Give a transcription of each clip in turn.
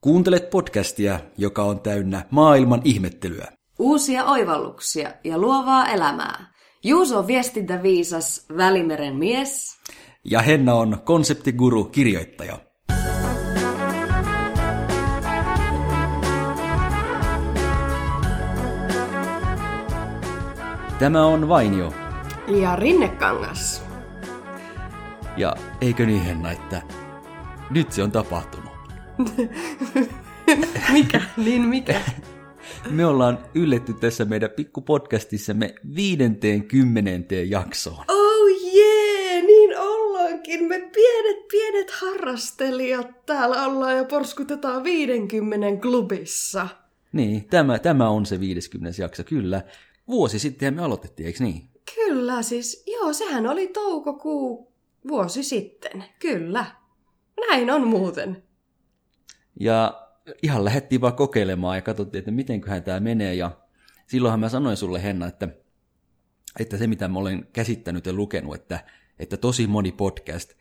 Kuuntelet podcastia, joka on täynnä maailman ihmettelyä. Uusia oivalluksia ja luovaa elämää. Juuso on viestintäviisas Välimeren mies. Ja Henna on konseptiguru kirjoittaja. Tämä on Vainio. Ja Rinnekangas. Ja eikö niin Henna, että nyt se on tapahtunut. mikä? Niin mikä? Me ollaan ylletty tässä meidän pikkupodcastissamme viidenteen kymmenenteen jaksoon. Oh yeah, niin ollaankin. Me pienet, pienet harrastelijat täällä ollaan ja porskutetaan 50 klubissa. Niin, tämä, tämä on se 50. jakso, kyllä. Vuosi sitten me aloitettiin, eikö niin? Kyllä, siis joo, sehän oli toukokuu vuosi sitten, kyllä. Näin on muuten. Ja ihan lähdettiin vaan kokeilemaan ja katsottiin, että mitenköhän tämä menee. Ja silloinhan mä sanoin sulle, Henna, että, että se mitä mä olen käsittänyt ja lukenut, että, että tosi moni podcast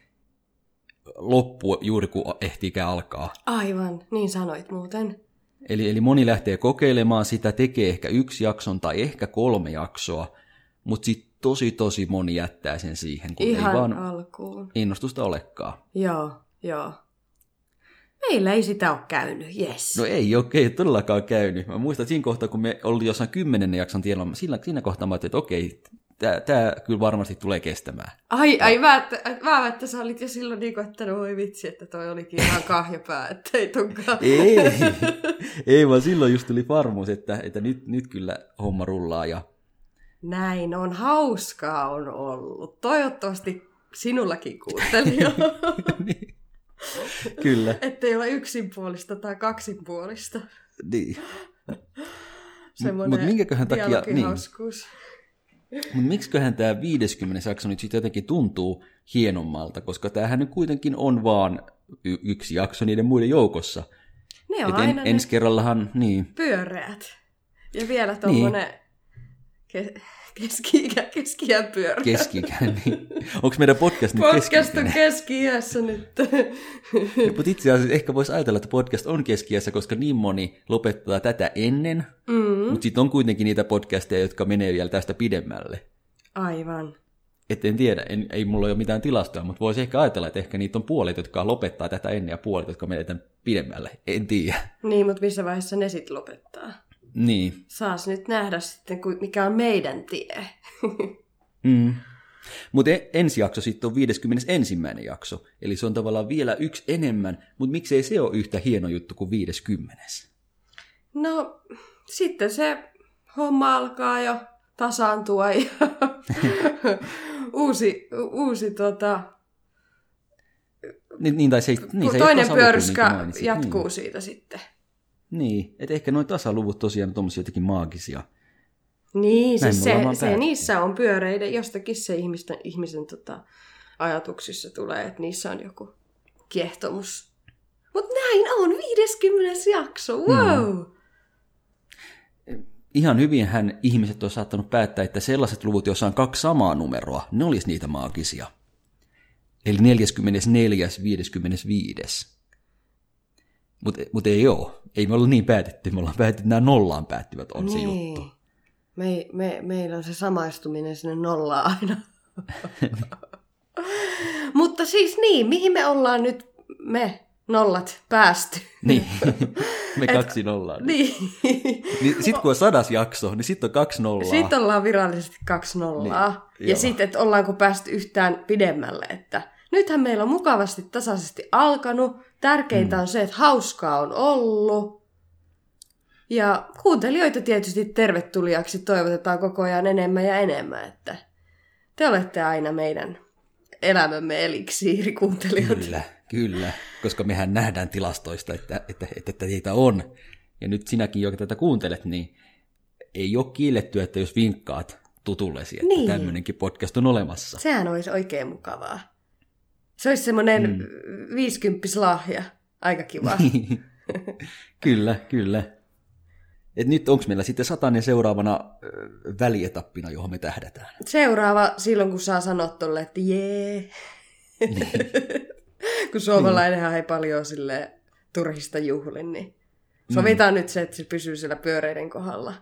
loppuu juuri kun ehtiikään alkaa. Aivan, niin sanoit muuten. Eli, eli moni lähtee kokeilemaan sitä, tekee ehkä yksi jakson tai ehkä kolme jaksoa, mutta sitten tosi tosi moni jättää sen siihen, kun Ihan ei vaan alkuun. innostusta olekaan. Joo, joo. Meillä ei sitä ole käynyt, yes. No ei ole, ei todellakaan käynyt. Mä muistan, että siinä kohtaa, kun me oltiin jossain kymmenennen jakson tiellä, siinä, siinä kohtaa mä ajattelin, että okei, tämä kyllä varmasti tulee kestämään. Ai, ai mä, mä, että sä olit jo silloin niin että no voi vitsi, että toi olikin ihan kahjapää, että ei tunkaan. ei, ei, vaan silloin just tuli varmuus, että, että nyt, nyt kyllä homma rullaa ja Näin on, hauskaa on ollut. Toivottavasti sinullakin kuuntelija. Niin. Kyllä. Ettei ole yksinpuolista tai kaksinpuolista. Niin. Semmoinen Mut minkäköhän takia- niin. Mutta miksiköhän tämä 50 jakso nyt sitten jotenkin tuntuu hienommalta, koska tämähän nyt kuitenkin on vaan y- yksi jakso niiden muiden joukossa. Ne on Et aina ne ensi kerrallahan, niin, pyöreät. Ja vielä tommonen ke- keski-ikä, keski pyörä. keskikään. Niin. Onko meidän podcast nyt Podcast on keski nyt. Mutta itse asiassa ehkä voisi ajatella, että podcast on keskiässä, koska niin moni lopettaa tätä ennen, mm. mutta sitten on kuitenkin niitä podcasteja, jotka menee vielä tästä pidemmälle. Aivan. Et en tiedä, en, ei mulla ole mitään tilastoja, mutta voisi ehkä ajatella, että ehkä niitä on puolet, jotka lopettaa tätä ennen ja puolet, jotka menee tämän pidemmälle. En tiedä. Niin, mutta missä vaiheessa ne sitten lopettaa? Niin. Saas nyt nähdä sitten, mikä on meidän tie. Mm. Mutta ensi jakso sitten on 51. jakso, eli se on tavallaan vielä yksi enemmän, mutta miksei se ole yhtä hieno juttu kuin 50. No, sitten se homma alkaa jo tasaantua ja uusi, uusi tota, Niin, niin tai se, niin, se toinen niin pyöryskä kuin mainitsit. jatkuu Niin. siitä sitten. Niin, että ehkä noin tasaluvut tosiaan on jotenkin maagisia. Niin, Näin siis se, se niissä on pyöreiden, jostakin se ihmisten, ihmisen tota, ajatuksissa tulee, että niissä on joku kiehtomus. Mutta näin on, 50 jakso, wow! Mm. Ihan hyvinhän ihmiset on saattanut päättää, että sellaiset luvut, joissa on kaksi samaa numeroa, ne olisi niitä maagisia. Eli 44. 55. Mutta mut ei ole. Ei me olla niin päätetty. Me ollaan päätetty, että nämä nollaan päättyvät on se juttu. Me, me, meillä on se samaistuminen sinne nollaan aina. Mutta siis niin, mihin me ollaan nyt me nollat päästy? Niin, me kaksi nollaa. Niin. Niin. niin sitten kun on sadas jakso, niin sitten on kaksi nollaa. Sitten ollaan virallisesti kaksi nollaa. Niin, ja sitten, että ollaanko päästy yhtään pidemmälle. Että nythän meillä on mukavasti tasaisesti alkanut. Tärkeintä mm. on se, että hauskaa on ollut. Ja kuuntelijoita tietysti tervetulijaksi toivotetaan koko ajan enemmän ja enemmän. Että te olette aina meidän elämämme eliksiiri kuuntelijat. Kyllä, kyllä. Koska mehän nähdään tilastoista, että, että, että, että teitä on. Ja nyt sinäkin, joka tätä kuuntelet, niin ei ole kielletty, että jos vinkkaat tutullesi, että niin. tämmöinenkin podcast on olemassa. Sehän olisi oikein mukavaa. Se olisi semmoinen mm. 50 lahja. Aika kiva. kyllä, kyllä. Et nyt onko meillä sitten satanen seuraavana välietappina, johon me tähdätään? Seuraava silloin, kun saa sanoa tolle, että jee. kun suomalainenhan ei paljon sille turhista juhlin, niin sovitaan mm. nyt se, että se pysyy siellä pyöreiden kohdalla.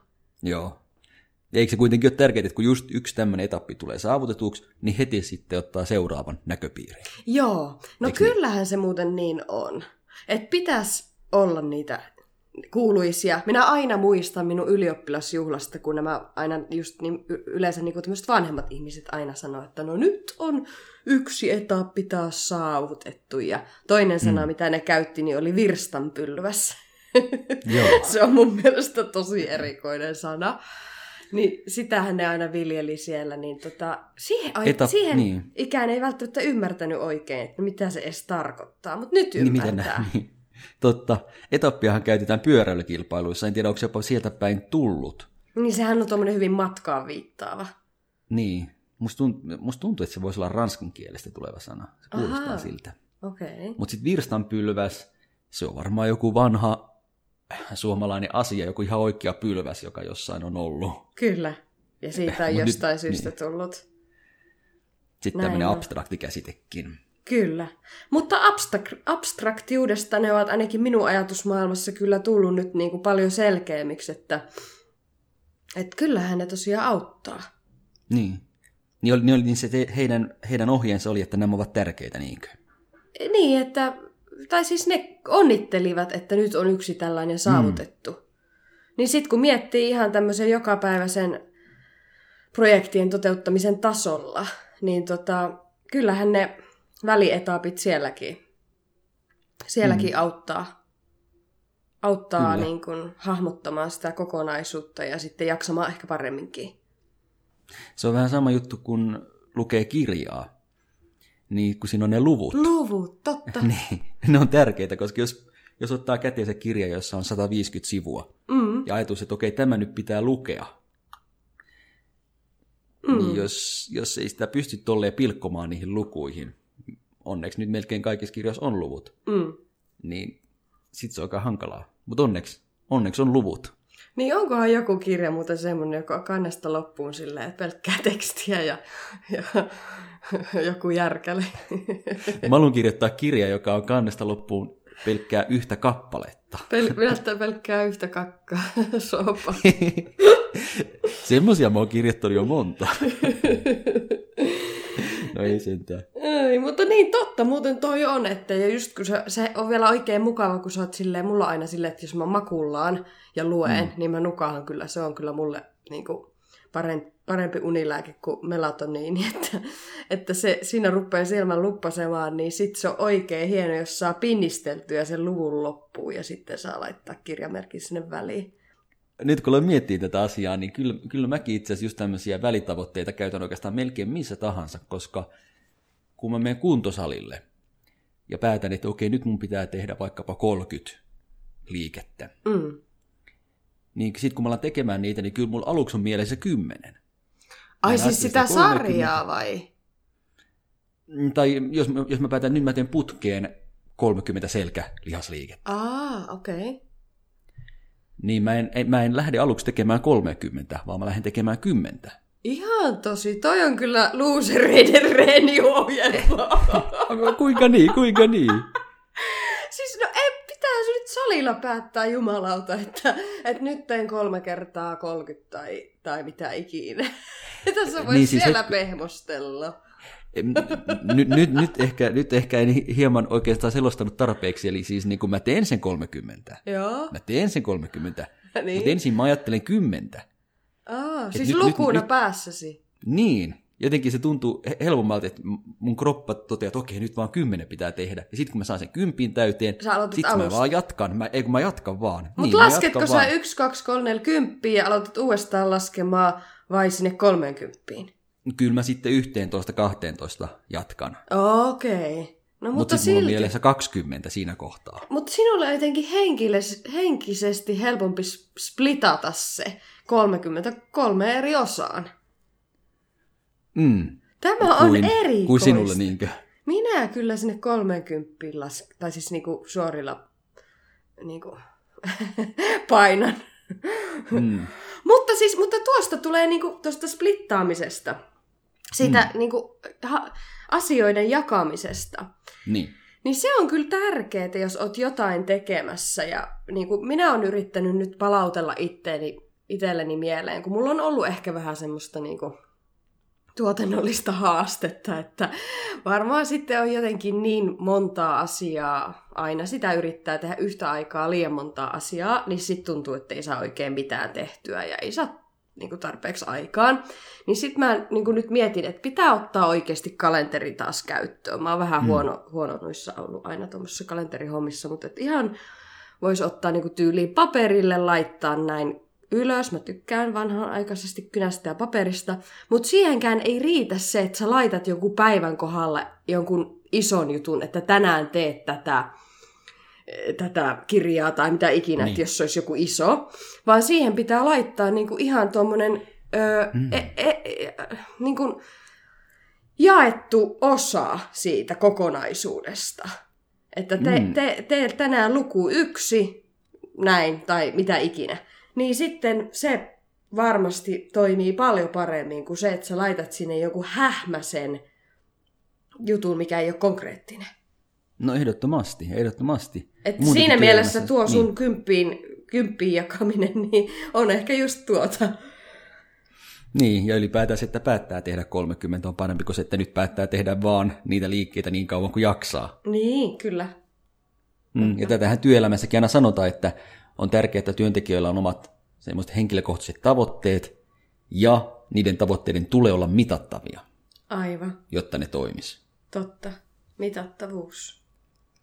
Joo. Ja eikö se kuitenkin ole tärkeää, että kun just yksi tämmöinen etappi tulee saavutetuksi, niin heti sitten ottaa seuraavan näköpiirin. Joo, no Eikö niin? kyllähän se muuten niin on. Että pitäisi olla niitä kuuluisia. Minä aina muistan minun ylioppilasjuhlasta, kun nämä aina just niin, yleensä niin tämmöiset vanhemmat ihmiset aina sanoo, että no nyt on yksi etappi taas saavutettu. Ja toinen sana, mm. mitä ne käytti, niin oli virstanpylväs. Joo. se on mun mielestä tosi erikoinen sana. Niin sitähän ne aina viljeli siellä, niin tota, siihen, ai, Etap- siihen niin. ikään ei välttämättä ymmärtänyt oikein, että mitä se edes tarkoittaa, mutta nyt Niin miten ymmärtää. niin. Totta. Etappiahan käytetään pyöräilykilpailuissa. En tiedä, onko se jopa sieltä päin tullut. Niin sehän on tuommoinen hyvin matkaan viittaava. Niin. Musta tuntuu, musta tuntuu, että se voisi olla ranskan kielestä tuleva sana. Se kuulostaa Ahaa. siltä. Okei. Okay. Mutta sitten virstanpylväs, se on varmaan joku vanha suomalainen asia, joku ihan oikea pylväs, joka jossain on ollut. Kyllä. Ja siitä on Mut nyt- jostain syystä niin. tullut. Sitten Näin tämmöinen on. abstrakti käsitekin. Kyllä. Mutta abstak- abstraktiudesta ne ovat ainakin minun ajatusmaailmassa kyllä tullut nyt niin kuin paljon selkeämmiksi, että, että kyllähän ne tosiaan auttaa. Niin. Niin, oli, niin, oli, niin se te, heidän, heidän ohjeensa oli, että nämä ovat tärkeitä, niinkö? Niin, että, tai siis ne onnittelivat, että nyt on yksi tällainen saavutettu. Mm. Niin sitten kun miettii ihan tämmöisen jokapäiväisen projektien toteuttamisen tasolla, niin tota, kyllähän ne välietapit sielläkin, sielläkin mm. auttaa, auttaa Kyllä. niin kuin hahmottamaan sitä kokonaisuutta ja sitten jaksamaan ehkä paremminkin. Se on vähän sama juttu, kun lukee kirjaa. Niin, kun siinä on ne luvut. Luvut, totta. Niin, ne on tärkeitä, koska jos, jos ottaa käteen se kirja, jossa on 150 sivua, Mm, ja ajatus, että okei, tämä nyt pitää lukea, mm. niin jos, jos ei sitä pysty tolleen pilkkomaan niihin lukuihin, onneksi nyt melkein kaikissa kirjoissa on luvut, Mm. niin sit se on aika hankalaa. Mutta onneksi, onneksi on luvut. Niin onkohan joku kirja muuten semmoinen, joka on kannesta loppuun silleen, että pelkkää tekstiä ja, ja joku järkäle. Mä haluan kirjoittaa kirja, joka on kannesta loppuun pelkkää yhtä kappaletta. Pel- Pelkkää, pelkkää yhtä kakkaa sopa. Semmoisia mä oon kirjoittanut jo monta. No ei sentään. Ei, mutta niin totta, muuten toi on, että ja just kun se, se on vielä oikein mukava, kun sä oot silleen, mulla aina silleen, että jos mä makullaan ja luen, mm. niin mä nukahan kyllä, se on kyllä mulle niin kuin parempi, parempi unilääke kuin melatoniini, että, että se, siinä rupeaa silmän luppasemaan, niin sit se on oikein hieno, jos saa pinnisteltyä sen luvun loppuun ja sitten saa laittaa kirjamerkin sinne väliin. Nyt kun aloin miettiä tätä asiaa, niin kyllä, kyllä mäkin itse asiassa just tämmöisiä välitavoitteita käytän oikeastaan melkein missä tahansa, koska kun mä menen kuntosalille ja päätän, että okei, nyt mun pitää tehdä vaikkapa 30 liikettä, Mm. niin sitten kun mä alan tekemään niitä, niin kyllä mulla aluksi on mielessä 10. Ai siis sitä sitä 30. sarjaa vai? Mm, Tai jos, mä- jos mä päätän, nyt mä teen putkeen 30 selkälihasliikettä, Aa, okei. Okay. Niin mä en, mä en lähde aluksi tekemään 30, vaan mä lähden tekemään 10. Ihan tosi. Toi on kyllä losereiden reeniohjelma. kuinka niin, kuinka niin? siis no ei, pitää se nyt salilla päättää jumalauta, että, että nyt teen kolme kertaa 30 tai, tai mitä ikinä. Tässä voi Niin, siis siellä hetki- pehmostella. Nyt, nyt, nyt, ehkä, nyt ehkä en hieman oikeastaan selostanut tarpeeksi, eli siis niin kun mä teen sen 30, Joo, mä teen sen 30, niin. mutta ensin mä ajattelen 10. Aa, siis nyt- lukuna nyt- päässäsi. Niin, jotenkin se tuntuu he- helpommalta, että mun kroppa toteaa, että okei, nyt vaan 10 pitää tehdä. Ja sitten kun mä saan sen kympin täyteen, sitten mä vaan jatkan. Mä, ei kun mä jatkan vaan. Mutta niin, lasketko sä vaan. 1, 2, 3, 4, 10 ja aloitat uudestaan laskemaan vai sinne 30? Kyllä mä sitten 11, 12 jatkan. Okei. Okay. No Mutta Mut sitten mulla on silti. mielessä 20 siinä kohtaa. Mutta sinulle on jotenkin henkilös, henkisesti helpompi splitata se 33 eri osaan. Mm. Tämä on Kuin, erikoista. kuin sinulle niinkö? Minä kyllä sinne 30 las, tai siis niinku suorilla niinku, painan. Mm. mutta siis, mutta tuosta tulee niinku, tuosta splittaamisesta, siitä Mm. niinku, ha, asioiden jakamisesta. Niin. Niin se on kyllä tärkeää, jos oot jotain tekemässä. Ja niin kuin minä olen yrittänyt nyt palautella itteeni, itselleni mieleen, kun mulla on ollut ehkä vähän semmoista niin kuin tuotannollista haastetta, että varmaan sitten on jotenkin niin montaa asiaa, aina sitä yrittää tehdä yhtä aikaa liian montaa asiaa, niin sitten tuntuu, että ei saa oikein mitään tehtyä ja ei saa niin kuin tarpeeksi aikaan. Niin sitten mä niin kuin nyt mietin, että pitää ottaa oikeasti kalenteri taas käyttöön. Mä oon vähän hmm. huono, huono noissa ollut aina tuommoisessa kalenterihommissa, mutta et ihan voisi ottaa niin kuin tyyliin paperille, laittaa näin ylös. Mä tykkään vanhanaikaisesti kynästä ja paperista, mutta siihenkään ei riitä se, että sä laitat joku päivän kohdalla jonkun ison jutun, että tänään teet tätä tätä kirjaa tai mitä ikinä, niin. että jos se olisi joku iso, vaan siihen pitää laittaa niin kuin ihan tuommoinen mm. e, e, e, niin jaettu osa siitä kokonaisuudesta. Että te, mm. te, te tänään luku yksi, näin, tai mitä ikinä. Niin sitten se varmasti toimii paljon paremmin kuin se, että sä laitat sinne joku hähmäsen jutun, mikä ei ole konkreettinen. No ehdottomasti, ehdottomasti. Et siinä mielessä tuo sun niin. kymppiin, kymppiin jakaminen niin on ehkä just tuota. Niin, ja ylipäätään se, että päättää tehdä 30 on parempi kuin se, että nyt päättää tehdä vaan niitä liikkeitä niin kauan kuin jaksaa. Niin, kyllä. Mm, ja tätähän työelämässäkin aina sanotaan, että on tärkeää, että työntekijöillä on omat semmoiset henkilökohtaiset tavoitteet, ja niiden tavoitteiden tulee olla mitattavia. Aivan. Jotta ne toimis. Totta. Mitattavuus.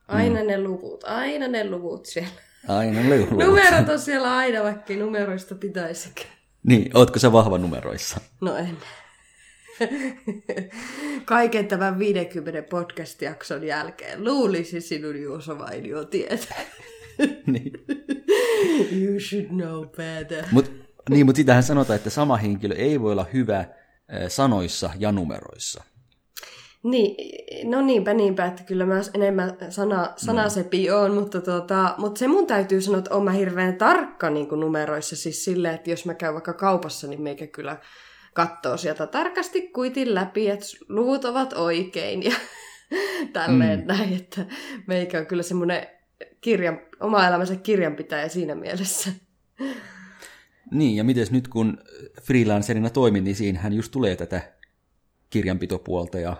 Aina mm. ne luvut, aina ne luvut siellä. Aina ne luvut. Numerot on siellä aina, vaikka numeroista pitäisikin. Niin, ootko sä vahva numeroissa? No en. Kaiken tämän 50 podcast-jakson jälkeen luulisi sinun Juuso Vainio tietää. niin. You should know better. Mut, niin, mutta sitähän sanotaan, että sama henkilö ei voi olla hyvä sanoissa ja numeroissa. Niin, no niinpä, niinpä, että kyllä mä enemmän sana, sanasepi mm. on, mutta, tuota, mutta se mun täytyy sanoa, että oon mä hirveän tarkka niin kuin numeroissa, siis silleen, että jos mä käyn vaikka kaupassa, niin meikä kyllä katsoo sieltä tarkasti kuitin läpi, että luvut ovat oikein ja tälleen mm. näin, että meikä on kyllä semmoinen kirjan, oma elämänsä kirjanpitäjä siinä mielessä. Niin, ja miten nyt kun freelancerina toimin, niin siinähän just tulee tätä kirjanpitopuolta ja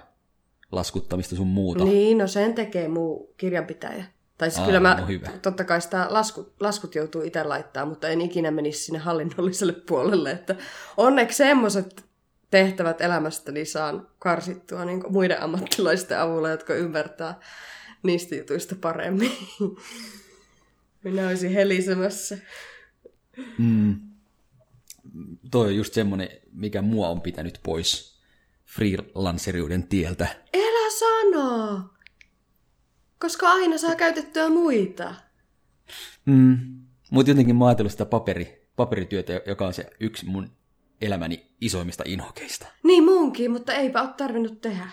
laskuttamista sun muuta. Niin, no sen tekee muu kirjanpitäjä. Tai siis Aa, kyllä mä, no hyvä. totta kai sitä laskut, laskut joutuu itse laittaa, mutta en ikinä menisi sinne hallinnolliselle puolelle. Että onneksi semmoiset tehtävät elämästäni saan karsittua niin muiden ammattilaisten avulla, jotka ymmärtää niistä jutuista paremmin. Minä olisin helisemässä. Mm. Toi on just semmoinen, mikä mua on pitänyt pois freelanceriuden tieltä. Elä sano! Koska aina saa käytettyä muita. Mm. Mutta jotenkin mä ajatellut sitä paperi, paperityötä, joka on se yksi mun elämäni isoimmista inhokeista. Niin munkin, mutta eipä ole tarvinnut tehdä.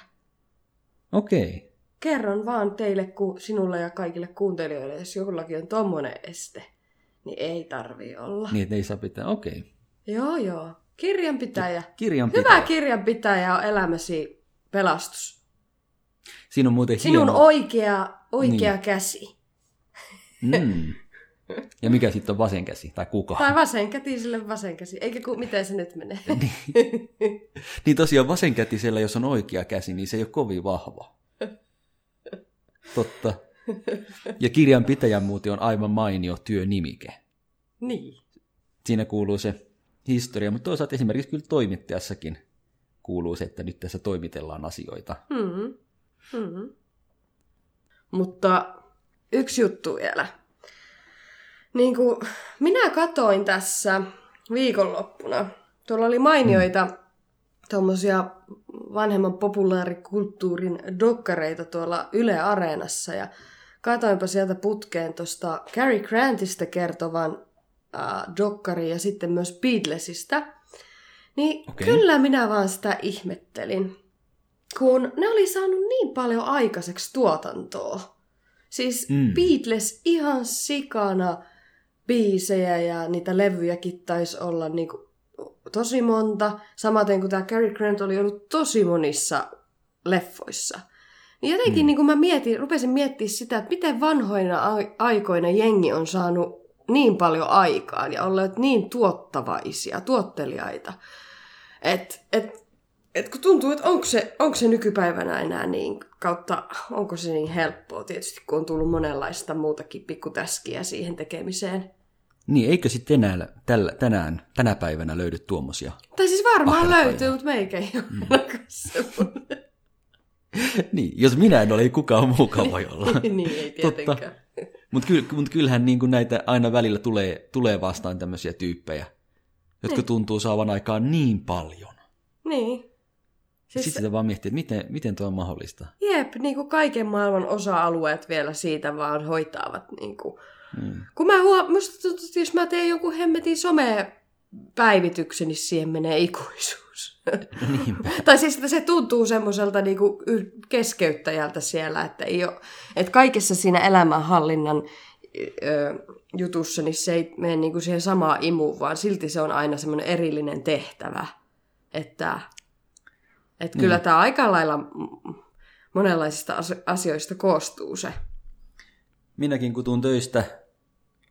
Okei. Okay. Kerron vaan teille, ku, sinulle ja kaikille kuuntelijoille, jos jollakin on tommonen este, niin ei tarvi olla. Niin, ei saa pitää, okei. Okay. Joo, joo. Kirjanpitäjä. kirjanpitäjä. Hyvä kirjanpitäjä on elämäsi pelastus. Siinä on muuten Sinun hieno... oikea, oikea niin. käsi. Mm. Ja mikä sitten on vasen käsi, tai kuka? Tai vasenkätiselle vasen käsi, eikä ku, miten se nyt menee. niin. niin tosiaan vasenkätisellä, jos on oikea käsi, niin se ei ole kovin vahva. Totta. Ja kirjanpitäjän muuten on aivan mainio työnimike. Niin. Siinä kuuluu se historia, mutta toisaalta esimerkiksi kyllä toimittajassakin kuuluu se, että nyt tässä toimitellaan asioita. Mm-hmm. Mm-hmm. Mutta yksi juttu vielä. Niin kuin minä katoin tässä viikonloppuna, tuolla oli mainioita mm. tuommoisia vanhemman populaarikulttuurin dokkareita tuolla Yle Areenassa ja katoinpa sieltä putkeen tuosta Cary Grantista kertovan äh, dokkari ja sitten myös Beatlesista, niin okay. kyllä minä vaan sitä ihmettelin. Kun ne oli saanut niin paljon aikaiseksi tuotantoa. Siis mm. Beatles ihan sikana biisejä ja niitä levyjäkin taisi olla niinku tosi monta. Samaten kuin tämä Cary Grant oli ollut tosi monissa leffoissa. Niin jotenkin mm. niin kun mä mietin, rupesin miettimään sitä, että miten vanhoina aikoina jengi on saanut niin paljon aikaan ja olleet niin tuottavaisia, tuotteliaita. Että et, et kun tuntuu, että onko se, onko se nykypäivänä enää niin, kautta onko se niin helppoa tietysti, kun on tullut monenlaista muutakin pikkutäskiä siihen tekemiseen. Niin, eikö sitten enää tällä, tänään, tänä päivänä löydy tuommoisia? Tai siis varmaan löytyy, mutta meikä ei ole niin, jos minä en ole, ei kukaan muukaan voi olla. niin, ei tietenkään. Mutta ky, mut kyllähän niin kuin näitä aina välillä tulee, tulee vastaan tämmöisiä tyyppejä, jotka niin. tuntuu saavan aikaan niin paljon. Niin. Siis... Sitten sitä vaan miettii, että miten, miten tuo on mahdollista. Jep, niin kuin kaiken maailman osa-alueet vielä siitä vaan hoitaavat. Niin kuin. Hmm. Kun mä huomaan, musta tuntuu, että jos mä teen jonkun hemmetin some-päivityksen, niin siihen menee ikuisuus. Niinpä. tai siis että se tuntuu semmoiselta niin kuin keskeyttäjältä siellä, että, ei ole, että kaikessa siinä elämänhallinnan ö, jutussa, niin se ei mene niin kuin siihen samaan imuun, vaan silti se on aina semmoinen erillinen tehtävä. Että että niin. kyllä tämä aika lailla monenlaisista asioista koostuu se. Minäkin kun tuun töistä,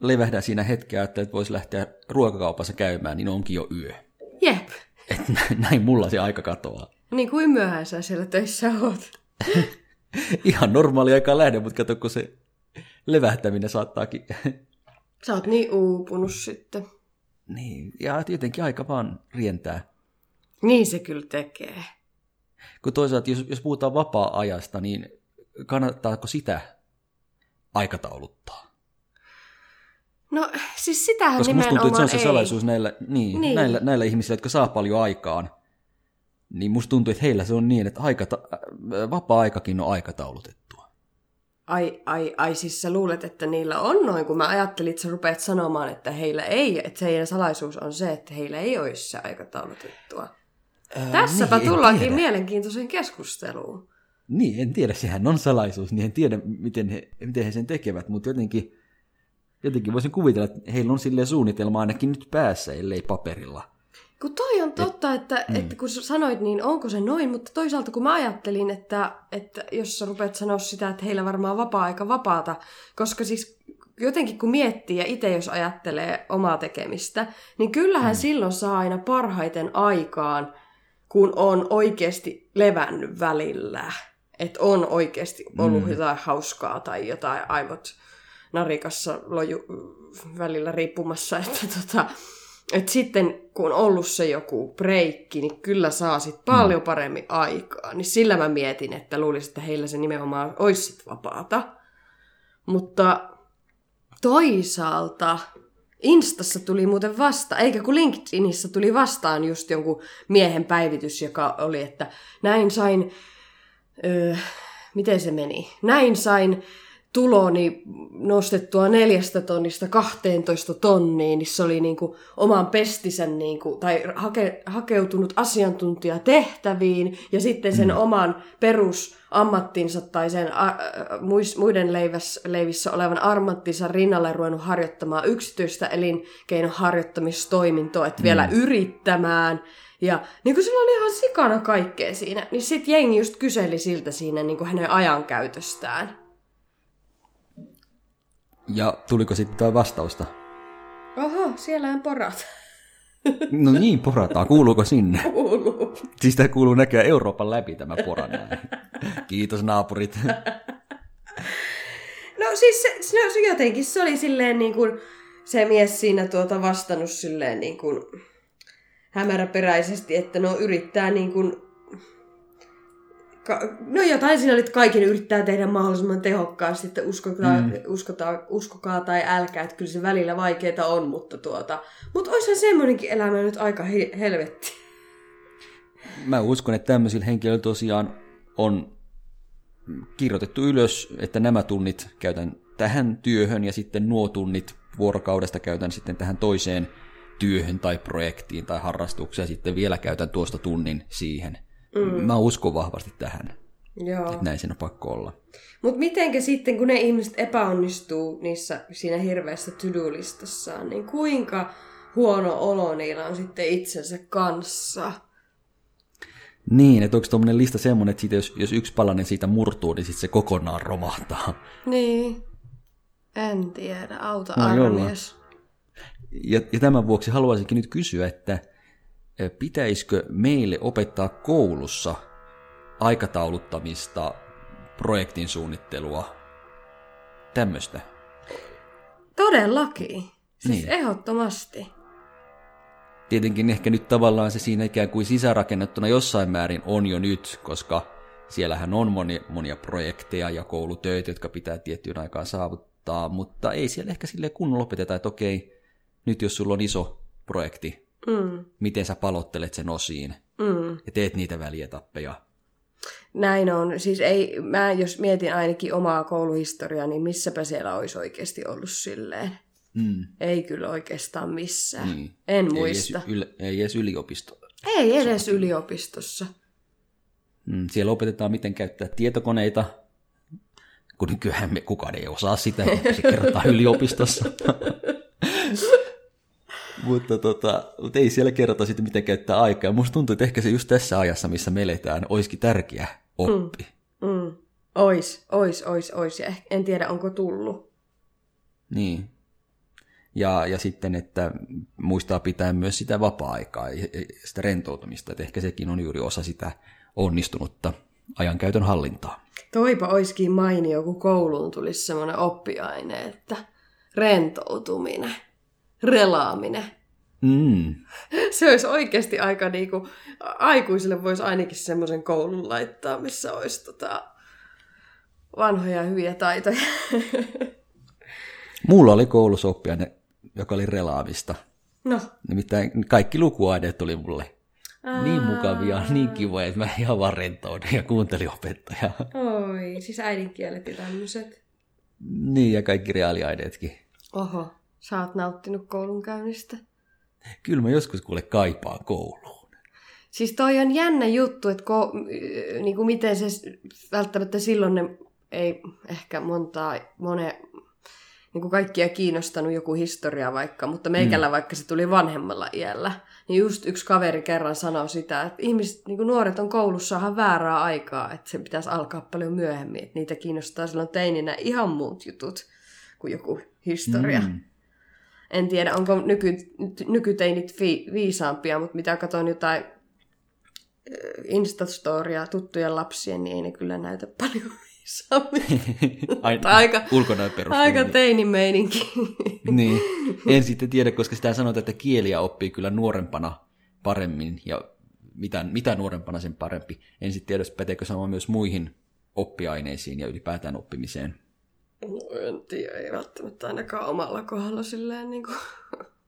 levähdän siinä hetkeä, että voisi lähteä ruokakaupassa käymään, niin onkin jo yö. Jep. Et näin mulla se aika katoaa. Niin kuin myöhään sä siellä töissä oot. Ihan normaali aika lähde, mutta kato, kun se levähtäminen saattaakin... Sä oot niin uupunut sitten. Niin, ja tietenkin aika vaan rientää. Niin se kyllä tekee. Kun toisaalta, jos, jos puhutaan vapaa-ajasta, niin kannattaako sitä aikatauluttaa? No siis sitähän Koska musta tuntuu, että se on se salaisuus näillä, niin, niin. Näillä, näillä ihmisillä, jotka saa paljon aikaan. Niin musta tuntuu, että heillä se on niin, että aikata, äh, vapaa-aikakin on aikataulutettua. Ai, ai, ai, siis sä luulet, että niillä on noin, kun mä ajattelin, että sä rupeat sanomaan, että heillä ei, että heidän salaisuus on se, että heillä ei olisi se aikataulutettua. Ää, Tässäpä niin, tullaankin mielenkiintoiseen keskusteluun. Niin, en tiedä, sehän on salaisuus, niin en tiedä, miten he, miten he sen tekevät, mutta jotenkin, jotenkin voisin kuvitella, että heillä on sille suunnitelma ainakin nyt päässä, ellei paperilla. Kun toi on totta, Et, että, mm. että kun sanoit, niin onko se noin, mutta toisaalta kun mä ajattelin, että, että jos sä rupeat sanoa sitä, että heillä varmaan vapaa-aika vapaata, koska siis jotenkin kun miettii ja itse jos ajattelee omaa tekemistä, niin kyllähän mm. silloin saa aina parhaiten aikaan kun on oikeasti levännyt välillä. Että on oikeasti ollut mm. jotain hauskaa tai jotain aivot narikassa loju välillä riippumassa. Että tota, et sitten kun on ollut se joku breikki, niin kyllä saa sit paljon mm. paremmin aikaa. Niin sillä mä mietin, että luulisin, että heillä se nimenomaan olisi sit vapaata. Mutta toisaalta Instassa tuli muuten vasta, eikä kun LinkedInissä tuli vastaan just jonkun miehen päivitys, joka oli, että näin sain, öö, miten se meni, näin sain tuloni nostettua neljästä tonnista 12 tonniin, niin se oli niin kuin oman pestisen niin kuin, tai hake, hakeutunut asiantuntijatehtäviin ja sitten sen mm. oman perusammattinsa tai sen a, muiden leiväs, leivissä olevan ammattinsa rinnalle ruvennut harjoittamaan yksityistä elinkeinoharjoittamistoimintoa, että mm. vielä yrittämään. Ja niin kuin sillä oli ihan sikana kaikkea siinä, niin sitten jengi just kyseli siltä siinä niin kuin hänen ajankäytöstään. Ja tuliko sitten vastausta? Oho, siellä on porat. No niin, porataan. Kuuluuko sinne? Kuuluu. Siis tämä kuuluu näköjään Euroopan läpi tämä pora. Kiitos naapurit. No siis se, no, se jotenkin se oli silleen niin kuin se mies siinä tuota vastannut silleen niin kuin hämäräperäisesti, että no yrittää niin kuin no jotain siinä että kaiken yrittää tehdä mahdollisimman tehokkaasti, että uskokaa, mm. uskokaa, uskokaa tai älkää, että kyllä se välillä vaikeaa on, mutta tuota, mutta olisihan semmoinenkin elämä nyt aika he- helvetti. Mä uskon, että tämmöisillä henkilöillä tosiaan on kirjoitettu ylös, että nämä tunnit käytän tähän työhön ja sitten nuo tunnit vuorokaudesta käytän sitten tähän toiseen työhön tai projektiin tai harrastukseen ja sitten vielä käytän tuosta tunnin siihen. Mm. Mä uskon vahvasti tähän. Joo. Että näin siinä on pakko olla. Mutta mitenkä sitten, kun ne ihmiset epäonnistuu niissä, siinä hirveässä to-do-listassaan, niin kuinka huono olo niillä on sitten itsensä kanssa? Niin, että onko tuommoinen lista semmoinen, että siitä, jos, jos yksi palanen siitä murtuu, niin sitten se kokonaan romahtaa. Niin. En tiedä, auta No, armies. Ja, ja tämän vuoksi haluaisinkin nyt kysyä, että pitäisikö meille opettaa koulussa aikatauluttamista, projektin suunnittelua, tämmöistä? Todellakin. Siis Niin. ehdottomasti. Tietenkin ehkä nyt tavallaan se siinä ikään kuin sisärakennettuna jossain määrin on jo nyt, koska siellähän on monia, monia projekteja ja koulutöitä, jotka pitää tiettyyn aikaan saavuttaa, mutta ei siellä ehkä sille kunnolla opeteta, että okei, nyt jos sulla on iso projekti, Mm, miten sä palottelet sen osiin mm. ja teet niitä välietappeja. Näin on. Siis ei, mä jos mietin ainakin omaa kouluhistoriaa, niin missäpä siellä olisi oikeasti ollut silleen. Mm. Ei kyllä oikeastaan missään. Niin. En Ei muista. edes, yl, ei edes yliopisto. Ei edes yliopistossa. Mm, siellä opetetaan, miten käyttää tietokoneita, kun nykyään me kukaan ei osaa sitä, se kerrotaan yliopistossa. Mutta, tota, mutta ei siellä kerrota sitten, miten käyttää aikaa. Musta tuntuu, että ehkä se just tässä ajassa, missä me eletään, olisikin tärkeä oppi. Mm. Mm. Ois, ois, ois, ois. Ja en tiedä, onko tullut. Niin. Ja, ja sitten, että muistaa pitää myös sitä vapaa-aikaa ja sitä rentoutumista, että ehkä sekin on juuri osa sitä onnistunutta ajankäytön hallintaa. Toipa oiskin mainio, kun kouluun tulisi semmoinen oppiaine, että rentoutuminen, relaaminen. Mm. Se olisi oikeasti aika niinku, aikuisille voisi ainakin semmoisen koulun laittaa, missä olisi tota, vanhoja hyviä taitoja. Mulla oli koulussa oppiaine, joka oli relaamista. No, Nimittäin kaikki lukuaineet oli mulle niin mukavia, niin kivoja, että mä ihan vaan ja kuuntelin opettajaa. oi, siis äidinkielet ja tämmöiset. Niin, ja kaikki reaaliaineetkin. Oho, sä oot nauttinut koulun käynnistä. Kyllä mä joskus kuule kaipaan kouluun. Siis toi on jännä juttu, että ko, niin kuin miten se välttämättä silloin ne ei ehkä montaa, mone, niin kuin kaikkia kiinnostanut joku historia vaikka, mutta meikällä mm. vaikka se tuli vanhemmalla iällä, niin just yksi kaveri kerran sanoi sitä, että ihmiset, niin kuin nuoret on koulussa ihan väärää aikaa, että se pitäisi alkaa paljon myöhemmin, että niitä kiinnostaa silloin teininä ihan muut jutut kuin joku historia. Mm. En tiedä, onko nyky, nykyteinit fi, viisaampia, mutta mitä katson jotain Instastoria tuttujen lapsien, niin ei ne kyllä näytä paljon Tai aika- ulkonäön perusteella. Aika teinimeininki. Niin, en sitten tiedä, koska sitä sanotaan, että kieliä oppii kyllä nuorempana paremmin, ja mitä, mitä nuorempana sen parempi. En sitten tiedä, päteekö sama myös muihin oppiaineisiin ja ylipäätään oppimiseen. No, en tiedä, ei välttämättä ainakaan omalla kohdalla silleen niin kuin...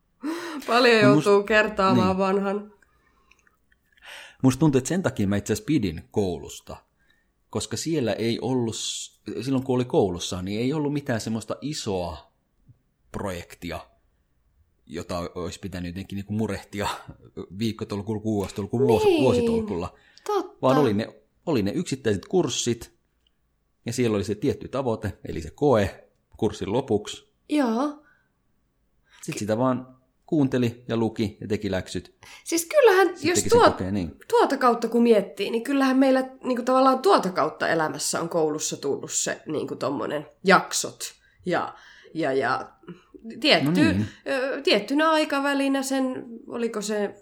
Paljon joutuu kertaamaan niin. vanhan. Musta tuntuu, että sen takia mä itse asiassa pidin koulusta, koska siellä ei ollut, silloin kun oli koulussa, niin ei ollut mitään semmoista isoa projektia, jota olisi pitänyt jotenkin niin kuin murehtia viikkotolkulla, kuukausi-tolkulla, Niin. vuositolkulla. Totta. vaan oli ne, oli ne yksittäiset kurssit, ja siellä oli se tietty tavoite, eli se koe kurssin lopuksi. Joo. Sitten sitä vaan kuunteli ja luki ja teki läksyt. Siis kyllähän, jos Teki sen tuot, kokeen, niin. tuota kautta kun miettii, niin kyllähän meillä niin kuin tavallaan tuota kautta elämässä on koulussa tullut se niin kuin tommonen jaksot ja, ja, ja tietty, No niin. ö, tiettynä aikavälinä sen, oliko se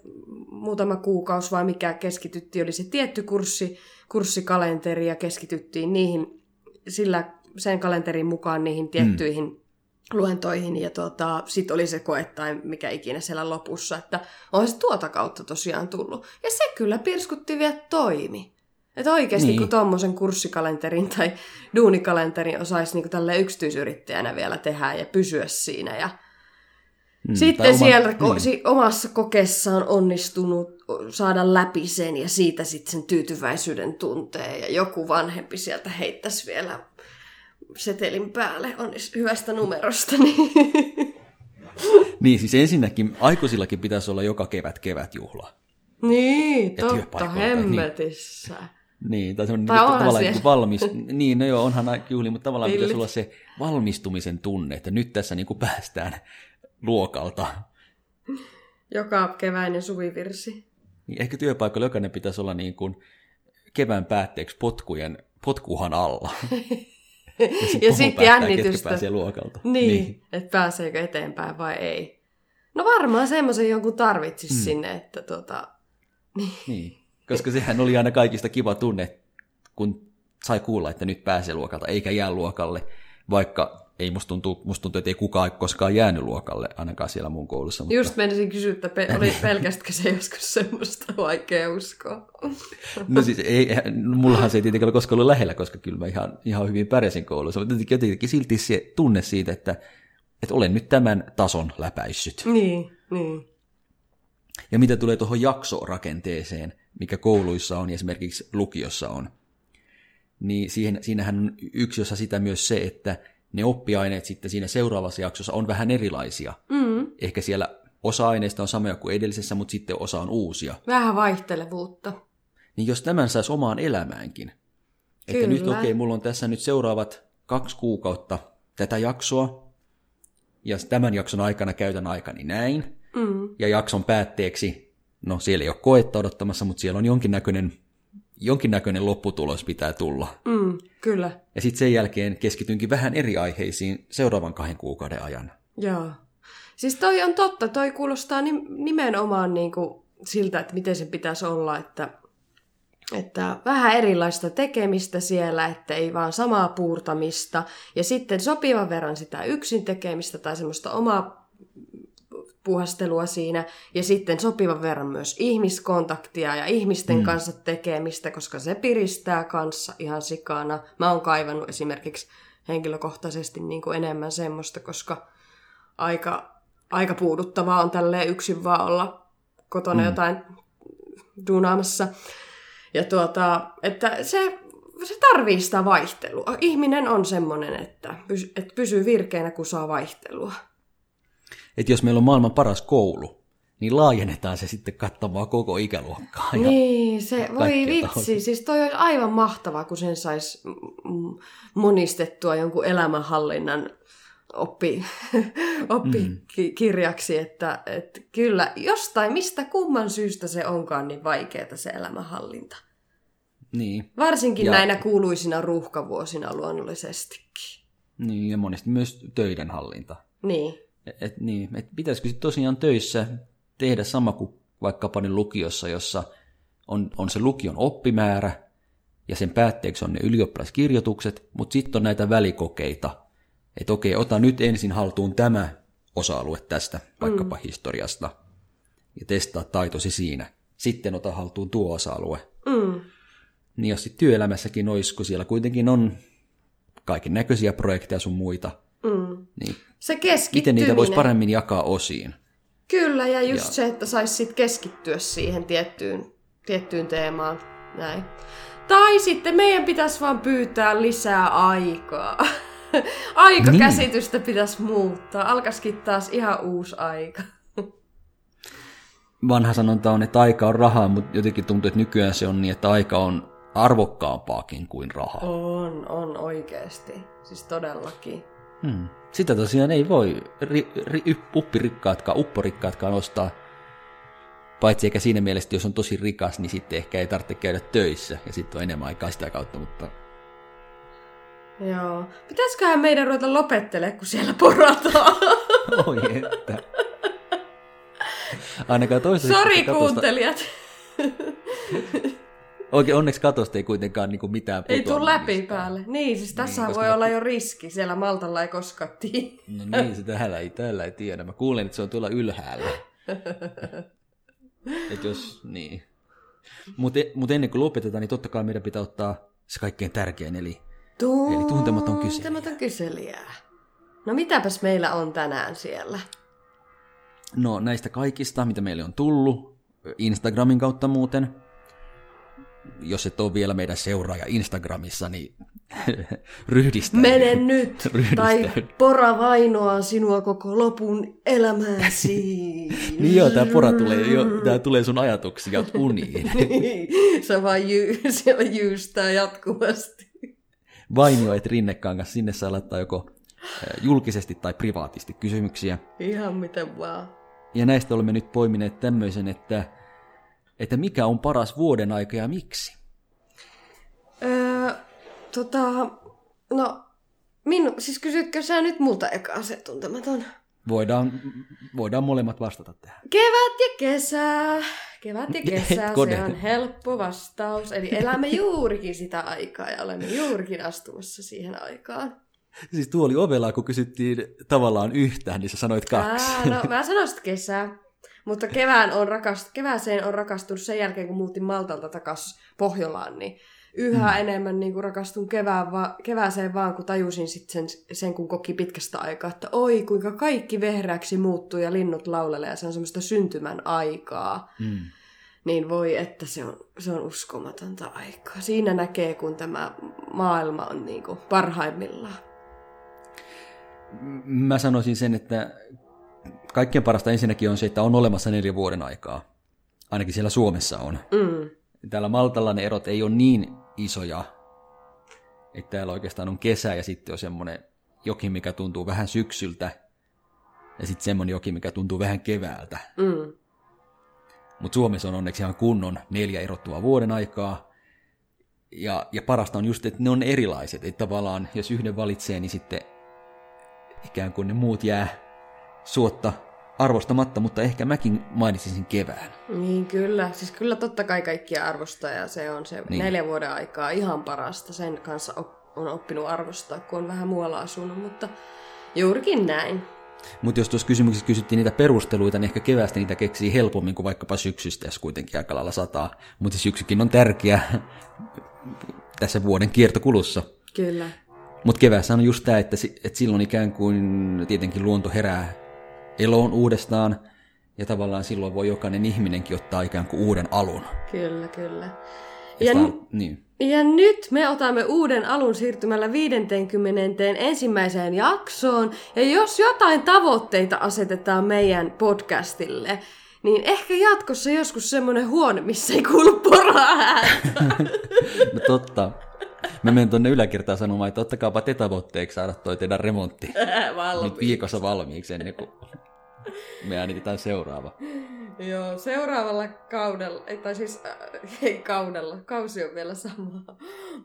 muutama kuukausi vai mikä keskityttiin, oli se tietty kurssi, kurssikalenteri ja keskityttiin niihin sillä sen kalenterin mukaan niihin tiettyihin mm luentoihin ja tuota, sitten oli se koe tai mikä ikinä siellä lopussa, että on se tuota kautta tosiaan tullut. Ja se kyllä pirskutti vielä toimi. Että oikeasti niin. Niin. kun tuommoisen kurssikalenterin tai duunikalenterin osaisi niin tälle yksityisyrittäjänä vielä tehdä ja pysyä siinä. Ja Mm, sitten oma- siellä ko- niin. si- omassa kokeessaan onnistunut saada läpi sen ja siitä sitten sen tyytyväisyyden tuntee ja joku vanhempi sieltä heittäisi vielä setelin päälle onnis hyvästä numerosta. Niin, Niin, siis ensinnäkin aikuisillakin pitäisi olla joka kevät kevätjuhla. niin totta työpaikoilla, niin. hemmetissä. Niin, tai semmoinen Tai niin, tavallaan niin valmis, niin no joo, onhan juhli, mutta tavallaan pitäisi Pillit. olla se valmistumisen tunne, että nyt tässä niin kuin päästään luokalta. Joka keväinen suvivirsi. Niin ehkä työpaikalla jokainen pitäisi olla niin kuin kevään päätteeksi potkujen, potkuhan alla. Ja sitten sitten jännitystä. pääsee luokalta. Niin, niin, että pääseekö eteenpäin vai ei. No varmaan semmoisen jonkun tarvitsisi mm. sinne, että tota... Niin, koska sehän oli aina kaikista kiva tunne, kun sai kuulla, että nyt pääsee luokalta, eikä jää luokalle, vaikka ei musta tuntuu, musta tuntuu, että ei kukaan koskaan jäänyt luokalle, ainakaan siellä mun koulussa. Mutta... Just menisin kysyä, että pe- oli pelkästkö se joskus semmoista vaikea uskoa. No siis ei, mullahan se ei tietenkään ole koskaan ollut lähellä, koska kyllä mä ihan, ihan hyvin pärjäsin koulussa, mutta jotenkin silti se tunne siitä, että, että olen nyt tämän tason läpäissyt. Niin, niin. Ja mitä tulee tuohon jaksorakenteeseen, mikä kouluissa on ja esimerkiksi lukiossa on, niin siihen, siinähän on yksi osa sitä myös se, että ne oppiaineet sitten siinä seuraavassa jaksossa on vähän erilaisia. Mm. Ehkä siellä osa aineista on samoja kuin edellisessä, mutta sitten osa on uusia. Vähän vaihtelevuutta. Niin jos tämän saisi omaan elämäänkin, että nyt okei, okay, mulla on tässä nyt seuraavat kaksi kuukautta tätä jaksoa, ja tämän jakson aikana käytän aikani näin, Mm. ja jakson päätteeksi, no siellä ei ole koetta odottamassa, mutta siellä on jonkinnäköinen, jonkinnäköinen lopputulos pitää tulla. Mm, kyllä. Ja sitten sen jälkeen keskitynkin vähän eri aiheisiin seuraavan kahden kuukauden ajan. Joo. Siis toi on totta, toi kuulostaa nimenomaan niin kuin siltä, että miten sen pitäisi olla, että, että vähän erilaista tekemistä siellä, että ei vaan samaa puurtamista, ja sitten sopivan verran sitä yksin tekemistä tai semmoista omaa puhastelua siinä, ja sitten sopivan verran myös ihmiskontaktia ja ihmisten mm. kanssa tekemistä, koska se piristää kanssa ihan sikana. Mä oon kaivannut esimerkiksi henkilökohtaisesti niin kuin enemmän semmoista, koska aika, aika puuduttavaa on tälleen yksin vaan olla kotona mm. jotain duunaamassa. Ja tuota, että se, se tarvii sitä vaihtelua. Ihminen on semmoinen, että, pysy, että pysyy virkeänä, kun saa vaihtelua että jos meillä on maailman paras koulu, niin laajennetaan se sitten kattamaan koko ikäluokkaa. Ja niin, se, voi vitsi, tahoja. siis toi on aivan mahtavaa, kun sen saisi monistettua jonkun elämänhallinnan oppi, oppikirjaksi, mm. että, että kyllä jostain, mistä kumman syystä se onkaan niin vaikeaa se elämänhallinta. Niin. Varsinkin ja... näinä kuuluisina ruuhkavuosina luonnollisestikin. Niin, ja monesti myös töiden hallinta. Niin. Et, niin, et pitäisikö sitten tosiaan töissä tehdä sama kuin vaikkapa nyt lukiossa, jossa on, on se lukion oppimäärä ja sen päätteeksi on ne ylioppilaskirjoitukset, mutta sitten on näitä välikokeita. Että okei, ota nyt ensin haltuun tämä osa-alue tästä, vaikkapa mm. historiasta, ja testaa taitosi siinä. Sitten ota haltuun tuo osa-alue. Mm. Niin jos sitten työelämässäkin olisi, kun siellä kuitenkin on kaiken näköisiä projekteja sun muita, mm. niin se keskittyminen. Miten niitä voisi paremmin jakaa osiin? Kyllä, ja just ja... se, että saisi sit keskittyä siihen tiettyyn, tiettyyn teemaan. Näin. Tai sitten meidän pitäisi vaan pyytää lisää aikaa. Aikakäsitystä niin. pitäisi muuttaa. Alkaisikin taas ihan uusi aika. Vanha sanonta on, että aika on rahaa, mutta jotenkin tuntuu, että nykyään se on niin, että aika on arvokkaampaakin kuin raha. On, on oikeasti. Siis todellakin. Hmm. Sitä tosiaan ei voi ri, ri, uppirikkaatkaan, upporikkaatkaan ostaa. Paitsi eikä siinä mielessä, että jos on tosi rikas, niin sitten ehkä ei tarvitse käydä töissä ja sitten on enemmän aikaa sitä kautta, mutta... Joo. Pitäisiköhän meidän ruveta lopettelemaan, kun siellä porataan? Oi että. Ainakaan toistaiseksi... Sori kuuntelijat. Oikein onneksi katosta ei kuitenkaan niin kuin mitään Ei tule läpi mistään. päälle. Niin, siis tässä niin, voi mä... olla jo riski. Siellä Maltalla ei koskaan tiedä. No niin, se täällä ei, täällä ei tiedä. Mä kuulen, että se on tuolla ylhäällä. Et jos, niin. Mutta mut ennen kuin lopetetaan, niin totta kai meidän pitää ottaa se kaikkein tärkein, eli, eli tuntematon kyselijä. Tuntematon kyselijä. No mitäpäs meillä on tänään siellä? No näistä kaikista, mitä meille on tullut, Instagramin kautta muuten, jos et ole vielä meidän seuraaja Instagramissa, niin ryhdistä. Mene nyt, ryhdistä. tai pora vainoaa sinua koko lopun elämäsi. niin joo, tämä pora tulee, jo, tää tulee sun ajatuksia uniin. niin, se vaan jy, siellä jyystää jatkuvasti. Vainioit Rinnekangas, sinne saa laittaa joko julkisesti tai privaatisti kysymyksiä. Ihan miten vaan. Ja näistä olemme nyt poimineet tämmöisen, että että mikä on paras vuoden aika ja miksi? Öö, tota, no, minu, siis kysytkö sä nyt multa eka se tuntematon? Voidaan, voidaan molemmat vastata tähän. Kevät ja kesä. Kevät ja kesä, se on helppo vastaus. Eli elämme juurikin sitä aikaa ja olemme juurikin astumassa siihen aikaan. Siis tuo oli ovella, kun kysyttiin tavallaan yhtään, niin sä sanoit kaksi. Ää, no, mä sanoin sitten kesä. Mutta kevään on rakast, kevääseen on rakastunut sen jälkeen, kun muutin Maltalta takas Pohjolaan, niin yhä mm. enemmän niin kuin rakastun kevään va- kevääseen vaan, kun tajusin sit sen, sen, kun koki pitkästä aikaa, että oi, kuinka kaikki vehreäksi muuttuu ja linnut laulelee ja se on semmoista syntymän aikaa. Mm. Niin voi, että se on, se on uskomatonta aikaa. Siinä näkee, kun tämä maailma on niin kuin parhaimmillaan. Mä sanoisin sen, että kaikkein parasta ensinnäkin on se, että on olemassa neljä vuoden aikaa. Ainakin siellä Suomessa on. Mm. Täällä Maltalla ne erot ei ole niin isoja, että täällä oikeastaan on kesä ja sitten on semmoinen joki, mikä tuntuu vähän syksyltä, ja sitten semmoinen joki, mikä tuntuu vähän keväältä. Mm. Mutta Suomessa on onneksi ihan kunnon neljä erottuvaa vuoden aikaa, ja, ja parasta on just, että ne on erilaiset, että tavallaan jos yhden valitsee, niin sitten ikään kuin ne muut jää suotta arvostamatta, mutta ehkä mäkin mainitsisin kevään. Niin kyllä, siis kyllä totta kai kaikkia arvostaa ja se on se Niin. neljä vuoden aikaa ihan parasta. Sen kanssa op- on oppinut arvostaa, kun on vähän muualla asunut, mutta juurikin näin. Mutta jos tuossa kysymyksessä kysyttiin niitä perusteluita, niin ehkä keväästä niitä keksii helpommin kuin vaikkapa syksystä, jos kuitenkin aika lailla sataa. Mutta syksykin on tärkeä tässä vuoden kiertokulussa. Kyllä. Mutta keväässä on just tämä, että, että silloin ikään kuin tietenkin luonto herää eloon uudestaan, ja tavallaan silloin voi jokainen ihminenkin ottaa ikään kuin uuden alun. Kyllä, kyllä. Ja Ja, n- niin. ja nyt me otamme uuden alun siirtymällä 50. ensimmäiseen jaksoon. Ja jos jotain tavoitteita asetetaan meidän podcastille, niin ehkä jatkossa joskus semmoinen huone, missä ei kuulu poraa. No totta. Mä menen tuonne yläkertaan sanomaan, että ottakaapa te tavoitteeksi saada toi teidän remontti nyt Valmiin. viikossa valmiiksi ennen kuin me äänitetään seuraava. Joo, seuraavalla kaudella, tai siis äh, ei kaudella, kausi on vielä sama,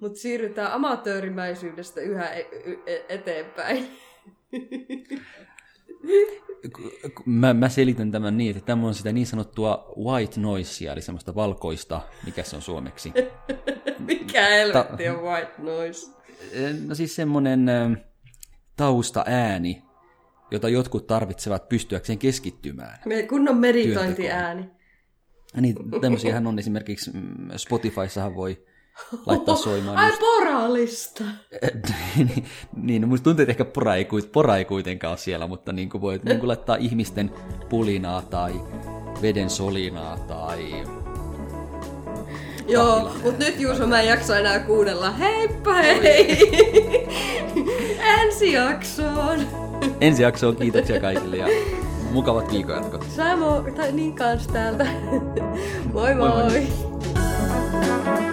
mutta siirrytään amatöörimäisyydestä yhä e- e- eteenpäin. Mä, mä selitän tämän niin, että tämä on sitä niin sanottua white noisea, eli semmoista valkoista, mikä se on suomeksi. Mikä helvetti on white noise? No siis semmoinen taustaääni, jota jotkut tarvitsevat pystyäkseen keskittymään. Me kunnon meditointiääni. Niin tämmöisiähän on esimerkiksi mm, Spotifyssahan voi laittaa soimaan. Ai just- poralista! niin, niin, no musta tuntuu, että ehkä pora ei, pora ei kuitenkaan ole siellä, mutta niin kuin voit niin kuin laittaa ihmisten pulinaa tai veden solinaa tai... Joo, Kahvilan mut nyt Juuso mä en jaksa enää kuunnella. Heippa hei! Ensi jaksoon! Ensi jaksoon kiitoksia kaikille ja mukavat viikonjatkot. Samo, tai niin kans täältä. moi! Moi, moi. moi.